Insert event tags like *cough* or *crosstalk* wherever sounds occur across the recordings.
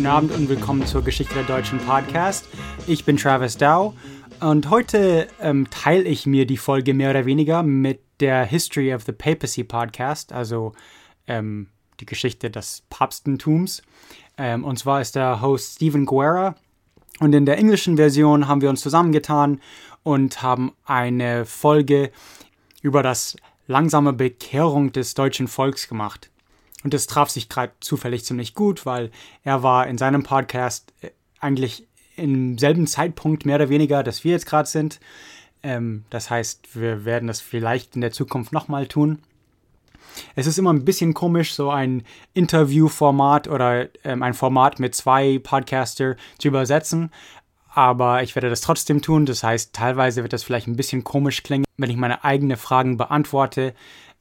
guten Abend und willkommen zur Geschichte der deutschen Podcast. Ich bin Travis Dow und heute ähm, teile ich mir die Folge mehr oder weniger mit der History of the Papacy Podcast, also ähm, die Geschichte des Papstentums. Ähm, und zwar ist der Host Stephen Guerra und in der englischen Version haben wir uns zusammengetan und haben eine Folge über das langsame Bekehrung des deutschen Volks gemacht. Und das traf sich gerade zufällig ziemlich gut, weil er war in seinem Podcast äh, eigentlich im selben Zeitpunkt mehr oder weniger, dass wir jetzt gerade sind. Ähm, das heißt, wir werden das vielleicht in der Zukunft nochmal tun. Es ist immer ein bisschen komisch, so ein Interviewformat oder ähm, ein Format mit zwei Podcaster zu übersetzen. Aber ich werde das trotzdem tun. Das heißt, teilweise wird das vielleicht ein bisschen komisch klingen, wenn ich meine eigenen Fragen beantworte.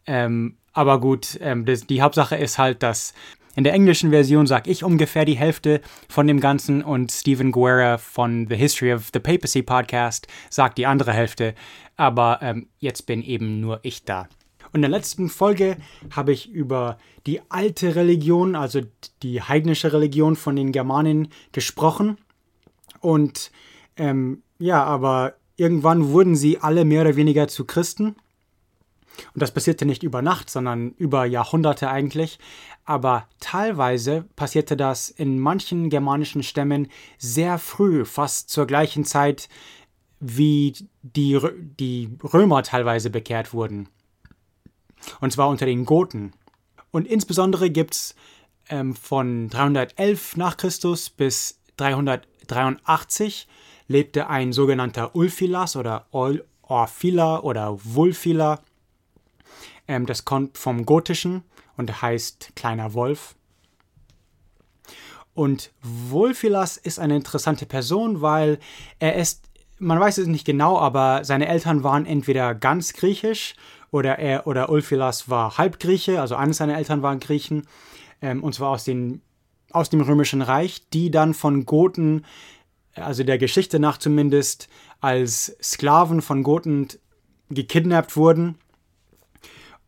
Ähm, aber gut, ähm, das, die Hauptsache ist halt, dass in der englischen Version sage ich ungefähr die Hälfte von dem Ganzen und Stephen Guerra von The History of the Papacy Podcast sagt die andere Hälfte. Aber ähm, jetzt bin eben nur ich da. Und in der letzten Folge habe ich über die alte Religion, also die heidnische Religion von den Germanen gesprochen. Und ähm, ja, aber irgendwann wurden sie alle mehr oder weniger zu Christen. Und das passierte nicht über Nacht, sondern über Jahrhunderte eigentlich. Aber teilweise passierte das in manchen germanischen Stämmen sehr früh, fast zur gleichen Zeit, wie die, die Römer teilweise bekehrt wurden. Und zwar unter den Goten. Und insbesondere gibt es ähm, von 311 nach Christus bis 383 lebte ein sogenannter Ulfilas oder Orphila oder Wulfila ähm, das kommt vom Gotischen und heißt kleiner Wolf. Und Wolfilas ist eine interessante Person, weil er ist, man weiß es nicht genau, aber seine Eltern waren entweder ganz griechisch oder er oder Ulfilas war Halbgrieche, also eines seiner Eltern waren Griechen, ähm, und zwar aus, den, aus dem Römischen Reich, die dann von Goten, also der Geschichte nach zumindest, als Sklaven von Goten gekidnappt wurden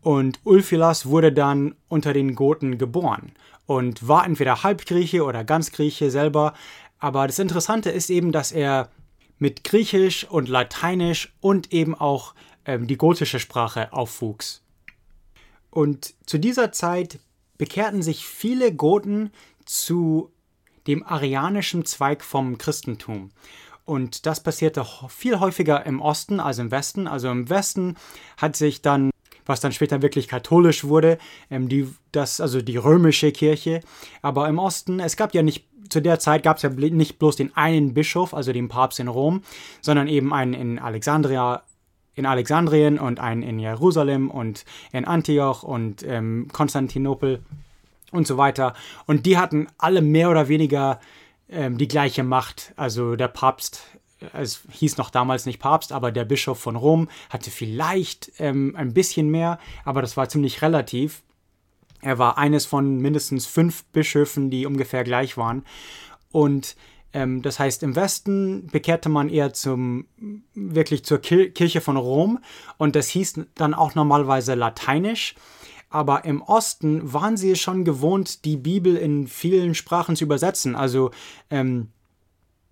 und Ulfilas wurde dann unter den Goten geboren und war entweder Halbgrieche oder ganz Grieche selber. Aber das Interessante ist eben, dass er mit Griechisch und Lateinisch und eben auch ähm, die gotische Sprache aufwuchs. Und zu dieser Zeit bekehrten sich viele Goten zu dem arianischen Zweig vom Christentum. Und das passierte viel häufiger im Osten als im Westen. Also im Westen hat sich dann was dann später wirklich katholisch wurde, ähm, die, das, also die römische Kirche. Aber im Osten, es gab ja nicht, zu der Zeit gab es ja nicht bloß den einen Bischof, also den Papst in Rom, sondern eben einen in Alexandria, in Alexandrien und einen in Jerusalem und in Antioch und ähm, Konstantinopel und so weiter. Und die hatten alle mehr oder weniger ähm, die gleiche Macht. Also der Papst es hieß noch damals nicht Papst, aber der Bischof von Rom hatte vielleicht ähm, ein bisschen mehr, aber das war ziemlich relativ. Er war eines von mindestens fünf Bischöfen, die ungefähr gleich waren. Und ähm, das heißt, im Westen bekehrte man eher zum wirklich zur Kir Kirche von Rom und das hieß dann auch normalerweise Lateinisch. Aber im Osten waren sie schon gewohnt, die Bibel in vielen Sprachen zu übersetzen. Also ähm,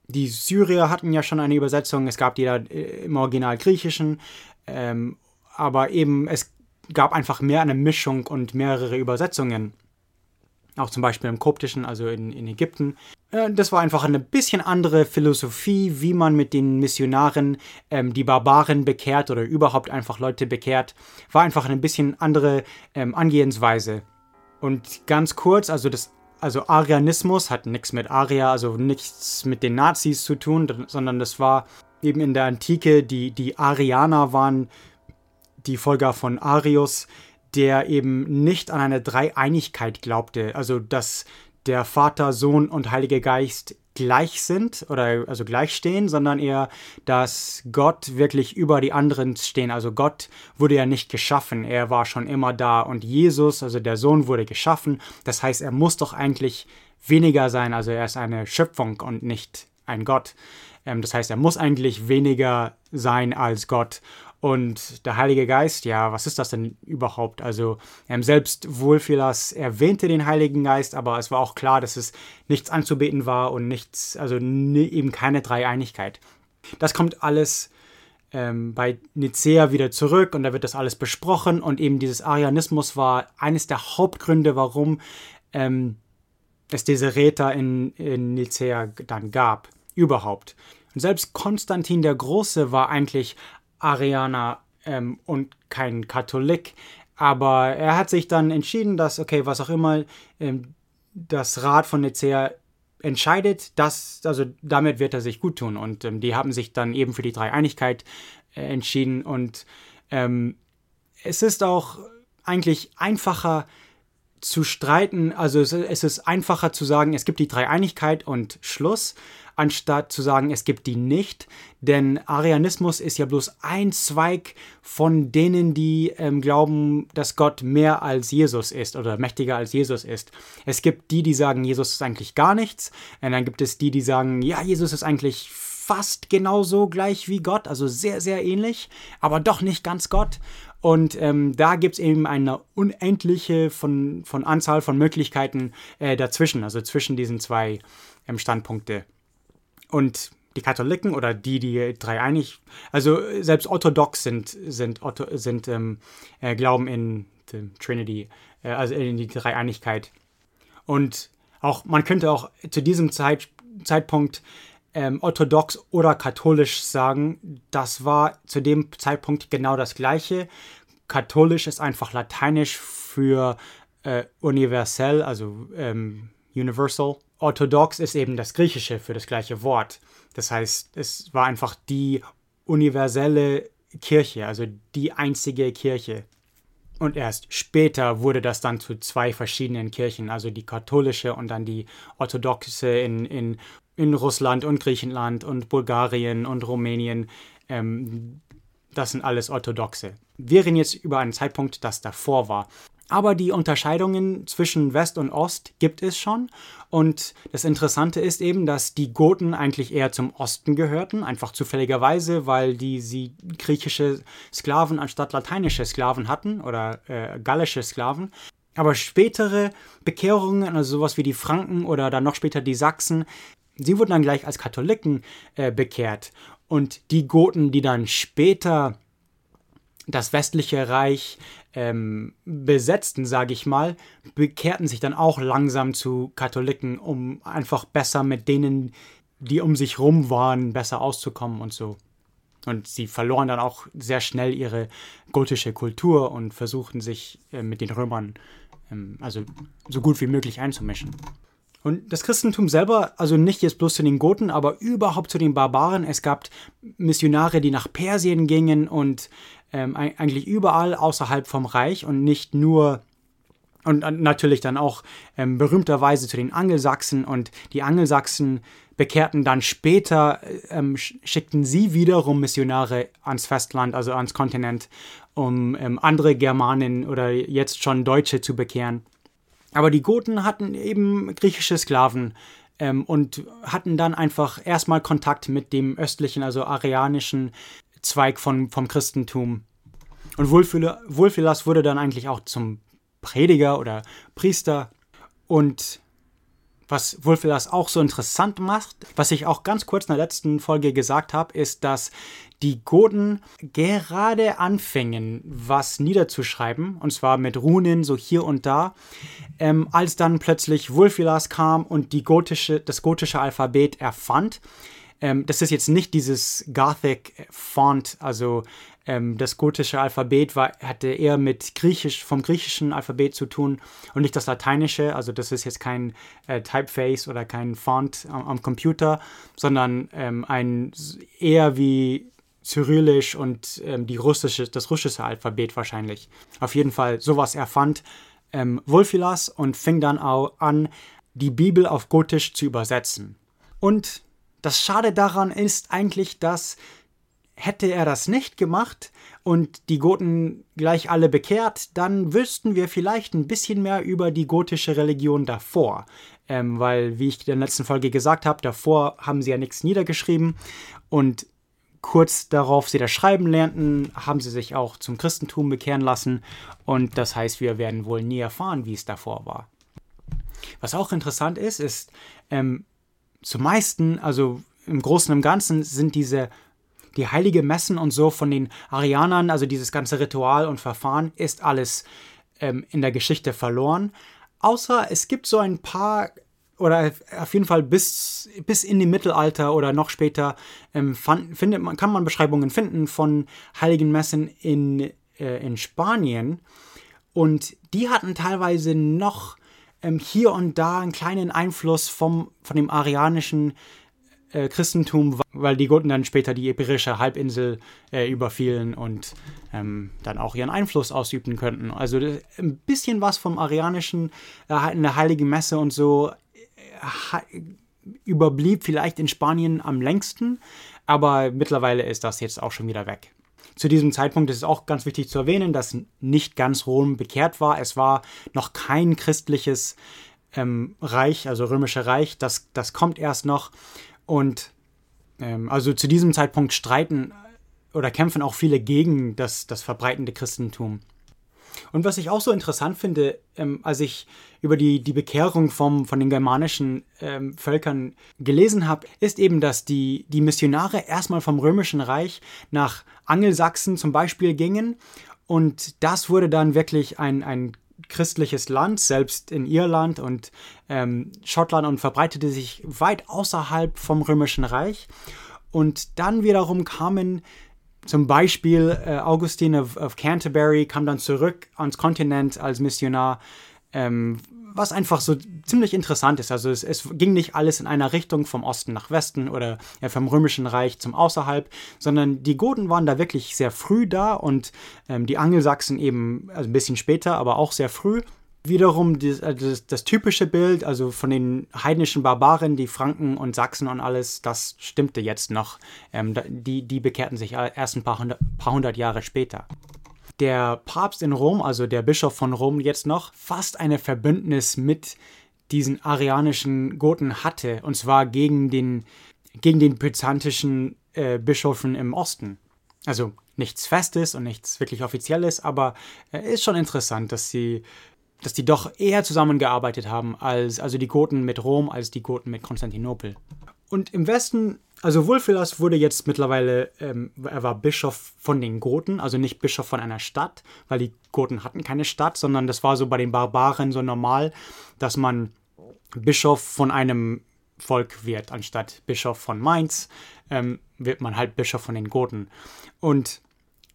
die Syrier hatten ja schon eine Übersetzung, es gab die da äh, im Original Griechischen, ähm, aber eben es gab einfach mehr eine Mischung und mehrere Übersetzungen. Auch zum Beispiel im Koptischen, also in, in Ägypten. Äh, das war einfach eine bisschen andere Philosophie, wie man mit den Missionaren ähm, die Barbaren bekehrt oder überhaupt einfach Leute bekehrt. War einfach eine bisschen andere ähm, Angehensweise. Und ganz kurz, also das also Arianismus hat nichts mit Aria, also nichts mit den Nazis zu tun, sondern das war eben in der Antike, die, die Arianer waren die Folger von Arius, der eben nicht an eine Dreieinigkeit glaubte, also dass der Vater, Sohn und Heilige Geist gleich sind oder also gleich stehen, sondern eher, dass Gott wirklich über die anderen stehen. Also Gott wurde ja nicht geschaffen, er war schon immer da und Jesus, also der Sohn wurde geschaffen. Das heißt, er muss doch eigentlich weniger sein, also er ist eine Schöpfung und nicht ein Gott. Ähm, das heißt, er muss eigentlich weniger sein als Gott. Und der Heilige Geist, ja, was ist das denn überhaupt? Also ähm, selbst Wohlfilas erwähnte den Heiligen Geist, aber es war auch klar, dass es nichts anzubeten war und nichts, also eben keine Dreieinigkeit. Das kommt alles ähm, bei Nicea wieder zurück und da wird das alles besprochen und eben dieses Arianismus war eines der Hauptgründe, warum ähm, es diese Räter in, in Nicea dann gab, überhaupt. Und selbst Konstantin der Große war eigentlich Arianer ähm, und kein Katholik, aber er hat sich dann entschieden, dass, okay, was auch immer ähm, das Rat von Nicea entscheidet, dass, also damit wird er sich gut tun. Und ähm, die haben sich dann eben für die Dreieinigkeit äh, entschieden. Und ähm, es ist auch eigentlich einfacher zu streiten, also es, ist einfacher zu sagen, es gibt die Dreieinigkeit und Schluss, anstatt zu sagen, es gibt die nicht. Denn Arianismus ist ja bloß ein Zweig von denen, die ähm, glauben, dass Gott mehr als Jesus ist oder mächtiger als Jesus ist. Es gibt die, die sagen, Jesus ist eigentlich gar nichts. Und dann gibt es die, die sagen, ja, Jesus ist eigentlich fast genauso gleich wie Gott, also sehr, sehr ähnlich, aber doch nicht ganz Gott. Und ähm, da gibt es eben eine unendliche von, von Anzahl von Möglichkeiten äh, dazwischen, also zwischen diesen zwei ähm, Standpunkte. Und die Katholiken oder die, die dreieinig, also selbst orthodox sind, sind, sind ähm, äh, glauben in die Trinity, äh, also in die Dreieinigkeit. Und auch, man könnte auch zu diesem Zeit, Zeitpunkt ähm, orthodox oder katholisch sagen, das war zu dem Zeitpunkt genau das gleiche. Katholisch ist einfach lateinisch für äh, universell, also ähm, universal orthodox ist eben das Griechische für das gleiche Wort. Das heißt, es war einfach die universelle Kirche, also die einzige Kirche. Und erst später wurde das dann zu zwei verschiedenen Kirchen, also die katholische und dann die orthodoxe in, in, in Russland und Griechenland und Bulgarien und Rumänien. Ähm, das sind alles orthodoxe. Wir reden jetzt über einen Zeitpunkt, das davor war. Aber die Unterscheidungen zwischen West und Ost gibt es schon. Und das Interessante ist eben, dass die Goten eigentlich eher zum Osten gehörten, einfach zufälligerweise, weil die sie griechische Sklaven anstatt lateinische Sklaven hatten oder äh, gallische Sklaven. Aber spätere Bekehrungen, also sowas wie die Franken oder dann noch später die Sachsen, sie wurden dann gleich als Katholiken äh, bekehrt. Und die Goten, die dann später das westliche Reich ähm, besetzten, sage ich mal, bekehrten sich dann auch langsam zu Katholiken, um einfach besser mit denen, die um sich rum waren, besser auszukommen und so. Und sie verloren dann auch sehr schnell ihre gotische Kultur und versuchten sich äh, mit den Römern ähm, also so gut wie möglich einzumischen. Und das Christentum selber, also nicht jetzt bloß zu den Goten, aber überhaupt zu den Barbaren. Es gab Missionare, die nach Persien gingen und ähm, eigentlich überall außerhalb vom Reich und nicht nur und natürlich dann auch ähm, berühmterweise zu den Angelsachsen und die Angelsachsen bekehrten dann später, ähm, schickten sie wiederum Missionare ans Festland, also ans Kontinent, um ähm, andere Germanen oder jetzt schon Deutsche zu bekehren. Aber die Goten hatten eben griechische Sklaven ähm, und hatten dann einfach erstmal Kontakt mit dem östlichen, also arianischen Zweig von, vom Christentum. Und Wulfilas wurde dann eigentlich auch zum Prediger oder Priester. Und was Wulfilas auch so interessant macht, was ich auch ganz kurz in der letzten Folge gesagt habe, ist, dass die Goten gerade anfingen, was niederzuschreiben, und zwar mit Runen so hier und da, ähm, als dann plötzlich Wulfilas kam und die gotische, das gotische Alphabet erfand. Ähm, das ist jetzt nicht dieses Gothic Font, also ähm, das gotische Alphabet war, hatte eher mit Griechisch, vom griechischen Alphabet zu tun und nicht das lateinische. Also das ist jetzt kein äh, Typeface oder kein Font am, am Computer, sondern ähm, ein eher wie Cyrillisch und ähm, die russische, das russische Alphabet wahrscheinlich. Auf jeden Fall sowas erfand ähm, Wolfilas und fing dann auch an, die Bibel auf Gotisch zu übersetzen. Und das Schade daran ist eigentlich, dass hätte er das nicht gemacht und die Goten gleich alle bekehrt, dann wüssten wir vielleicht ein bisschen mehr über die gotische Religion davor. Ähm, weil, wie ich in der letzten Folge gesagt habe, davor haben sie ja nichts niedergeschrieben und kurz darauf sie das Schreiben lernten, haben sie sich auch zum Christentum bekehren lassen. Und das heißt, wir werden wohl nie erfahren, wie es davor war. Was auch interessant ist, ist, ähm, zum meisten, also im Großen und Ganzen, sind diese die heilige Messen und so von den Arianern, also dieses ganze Ritual und Verfahren, ist alles ähm, in der Geschichte verloren. Außer es gibt so ein paar oder auf jeden Fall bis, bis in die Mittelalter oder noch später ähm, fand, findet man, kann man Beschreibungen finden von heiligen Messen in, äh, in Spanien. Und die hatten teilweise noch ähm, hier und da einen kleinen Einfluss vom, von dem arianischen äh, Christentum, weil die Goten dann später die Iberische Halbinsel äh, überfielen und ähm, dann auch ihren Einfluss ausüben könnten. Also ein bisschen was vom Arianischen, äh, in der Heiligen Messe und so überblieb vielleicht in Spanien am längsten, aber mittlerweile ist das jetzt auch schon wieder weg. Zu diesem Zeitpunkt ist es auch ganz wichtig zu erwähnen, dass nicht ganz Rom bekehrt war. Es war noch kein christliches ähm, Reich, also römische Reich. Das, das kommt erst noch. Und ähm, also zu diesem Zeitpunkt streiten oder kämpfen auch viele gegen das, das verbreitende Christentum. Und was ich auch so interessant finde, ähm, als ich über die, die Bekehrung vom, von den germanischen ähm, Völkern gelesen habe, ist eben, dass die, die Missionare erstmal vom Römischen Reich nach Angelsachsen zum Beispiel gingen. Und das wurde dann wirklich ein, ein christliches Land, selbst in Irland und ähm, Schottland und verbreitete sich weit außerhalb vom Römischen Reich. Und dann wiederum kamen zum Beispiel äh, Augustin of, of, Canterbury kam dann zurück ans Kontinent als Missionar, ähm, was einfach so ziemlich interessant ist. Also es, es, ging nicht alles in einer Richtung vom Osten nach Westen oder ja, vom Römischen Reich zum Außerhalb, sondern die Goten waren da wirklich sehr früh da und ähm, die Angelsachsen eben also ein bisschen später, aber auch sehr früh wiederum das, äh, das, das, typische Bild, also von den heidnischen Barbaren, die Franken und Sachsen und alles, das stimmte jetzt noch. Ähm, die, die bekehrten sich erst ein paar hundert, paar hundert Jahre später. Der Papst in Rom, also der Bischof von Rom jetzt noch, fast eine Verbündnis mit diesen arianischen Goten hatte, und zwar gegen den, gegen den byzantischen äh, Bischöfen im Osten. Also nichts Festes und nichts wirklich Offizielles, aber äh, ist schon interessant, dass sie dass die doch eher zusammengearbeitet haben als also die Goten mit Rom als die Goten mit Konstantinopel. Und im Westen, also Wulfilas wurde jetzt mittlerweile, ähm, er war Bischof von den Goten, also nicht Bischof von einer Stadt, weil die Goten hatten keine Stadt, sondern das war so bei den Barbaren so normal, dass man Bischof von einem Volk wird, anstatt Bischof von Mainz, ähm, wird man halt Bischof von den Goten. Und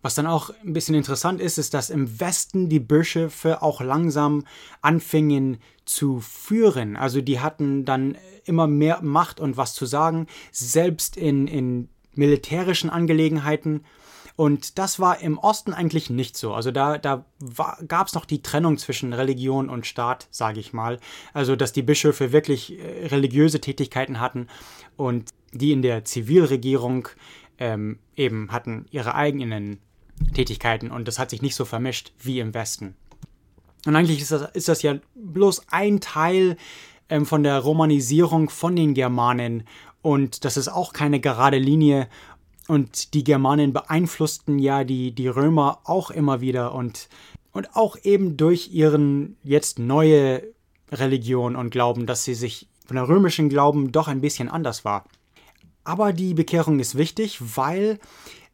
was dann auch ein bisschen interessant ist, ist, dass im Westen die Bischöfe auch langsam anfingen zu führen. Also die hatten dann immer mehr Macht und was zu sagen, selbst in, in militärischen Angelegenheiten. Und das war im Osten eigentlich nicht so. Also da, da gab es noch die Trennung zwischen Religion und Staat, sage ich mal. Also dass die Bischöfe wirklich äh, religiöse Tätigkeiten hatten und die in der Zivilregierung ähm, eben hatten ihre eigenen Tätigkeiten und das hat sich nicht so vermischt wie im Westen. Und eigentlich ist das, ist das ja bloß ein Teil ähm, von der Romanisierung von den Germanen und das ist auch keine gerade Linie und die Germanen beeinflussten ja die, die Römer auch immer wieder und, und auch eben durch ihren jetzt neue Religion und Glauben, dass sie sich von der römischen Glauben doch ein bisschen anders war. Aber die Bekehrung ist wichtig, weil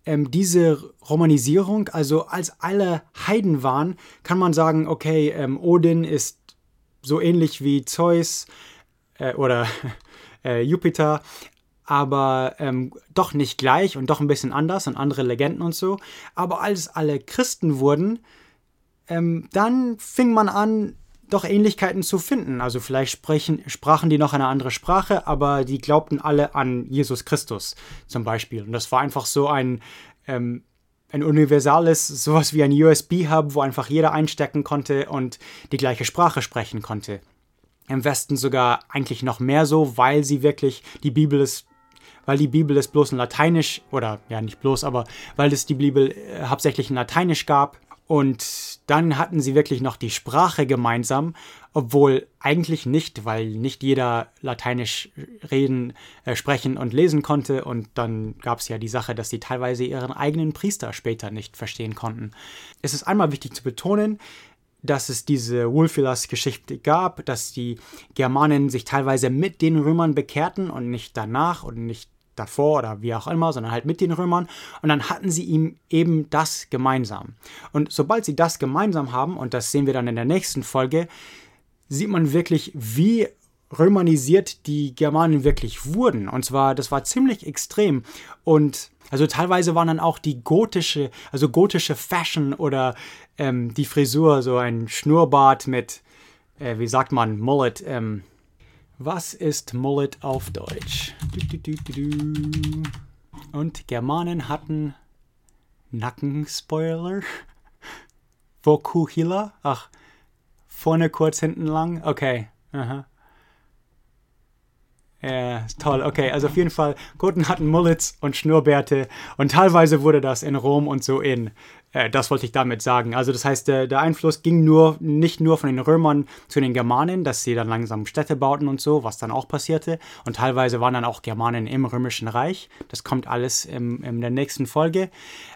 ähm, diese Romanisierung, also als alle Heiden waren, kann man sagen, okay, ähm, Odin ist so ähnlich wie Zeus äh, oder *laughs* äh, Jupiter, aber ähm, doch nicht gleich und doch ein bisschen anders und andere Legenden und so. Aber als alle Christen wurden, ähm, dann fing man an, doch Ähnlichkeiten zu finden. Also vielleicht sprechen, sprachen die noch eine andere Sprache, aber die glaubten alle an Jesus Christus zum Beispiel. Und das war einfach so ein, ähm, ein universales, sowas wie ein USB-Hub, wo einfach jeder einstecken konnte und die gleiche Sprache sprechen konnte. Im Westen sogar eigentlich noch mehr so, weil sie wirklich die Bibel ist weil die Bibel es bloß in Lateinisch, oder ja nicht bloß, aber weil es die Bibel äh, hauptsächlich in Lateinisch gab Und dann hatten sie wirklich noch die Sprache gemeinsam, obwohl eigentlich nicht, weil nicht jeder Lateinisch reden, äh, sprechen und lesen konnte. Und dann gab es ja die Sache, dass sie teilweise ihren eigenen Priester später nicht verstehen konnten. Es ist einmal wichtig zu betonen, dass es diese Wulfilas-Geschichte gab, dass die Germanen sich teilweise mit den Römern bekehrten und nicht danach und nicht davor oder wie auch immer, sondern halt mit den Römern. Und dann hatten sie ihm eben das gemeinsam. Und sobald sie das gemeinsam haben, und das sehen wir dann in der nächsten Folge, sieht man wirklich, wie römanisiert die Germanen wirklich wurden. Und zwar, das war ziemlich extrem. Und also teilweise waren dann auch die gotische, also gotische Fashion oder ähm, die Frisur, so ein Schnurrbart mit, äh, wie sagt man, Mullet, ähm, was ist Mullet auf Deutsch? Du, du, du, Und Germanen hatten Nackenspoiler. Vokuhila? Ach, vorne kurz, hinten lang? Okay. Aha. Ja, toll. Okay, also auf jeden Fall, Goten hatten Mullets und Schnurrbärte und teilweise wurde das in Rom und so in. Äh, das wollte ich damit sagen. Also das heißt, der, der, Einfluss ging nur nicht nur von den Römern zu den Germanen, dass sie dann langsam Städte bauten und so, was dann auch passierte. Und teilweise waren dann auch Germanen im Römischen Reich. Das kommt alles im, in der nächsten Folge.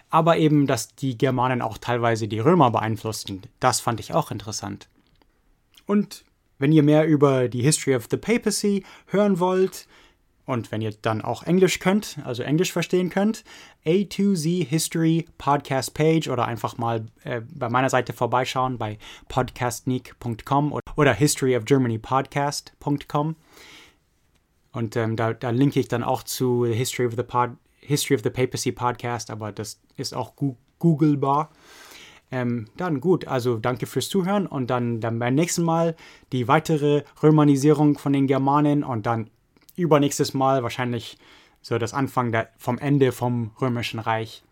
Aber eben, dass die Germanen auch teilweise die Römer beeinflussten. Das fand ich auch interessant. Und wenn ihr mehr über die History of the Papacy hören wollt und wenn ihr dann auch Englisch könnt, also Englisch verstehen könnt, A2Z History Podcast Page oder einfach mal äh, bei meiner Seite vorbeischauen bei podcastneek.com oder, historyofgermanypodcast.com. Und ähm, da, da linke ich dann auch zu History of the Pod, History of the Papacy Podcast, aber das ist auch googlebar. Ähm, dann gut, also danke fürs Zuhören und dann, dann beim nächsten Mal die weitere Romanisierung von den Germanen und dann übernächstes Mal wahrscheinlich so das Anfang der, vom Ende vom Römischen Reich.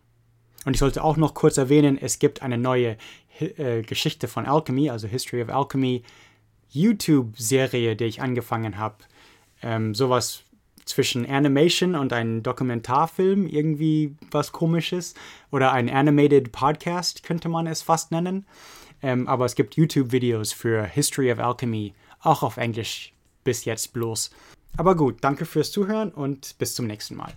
Und ich sollte auch noch kurz erwähnen, es gibt eine neue äh, Geschichte von Alchemy, also History of Alchemy, YouTube-Serie, die ich angefangen habe. Ähm, sowas zwischen Animation und einem Dokumentarfilm, irgendwie was komisches. Oder ein Animated Podcast könnte man es fast nennen. Ähm, aber es gibt YouTube-Videos für History of Alchemy, auch auf Englisch bis jetzt bloß. Aber gut, danke fürs Zuhören und bis zum nächsten Mal.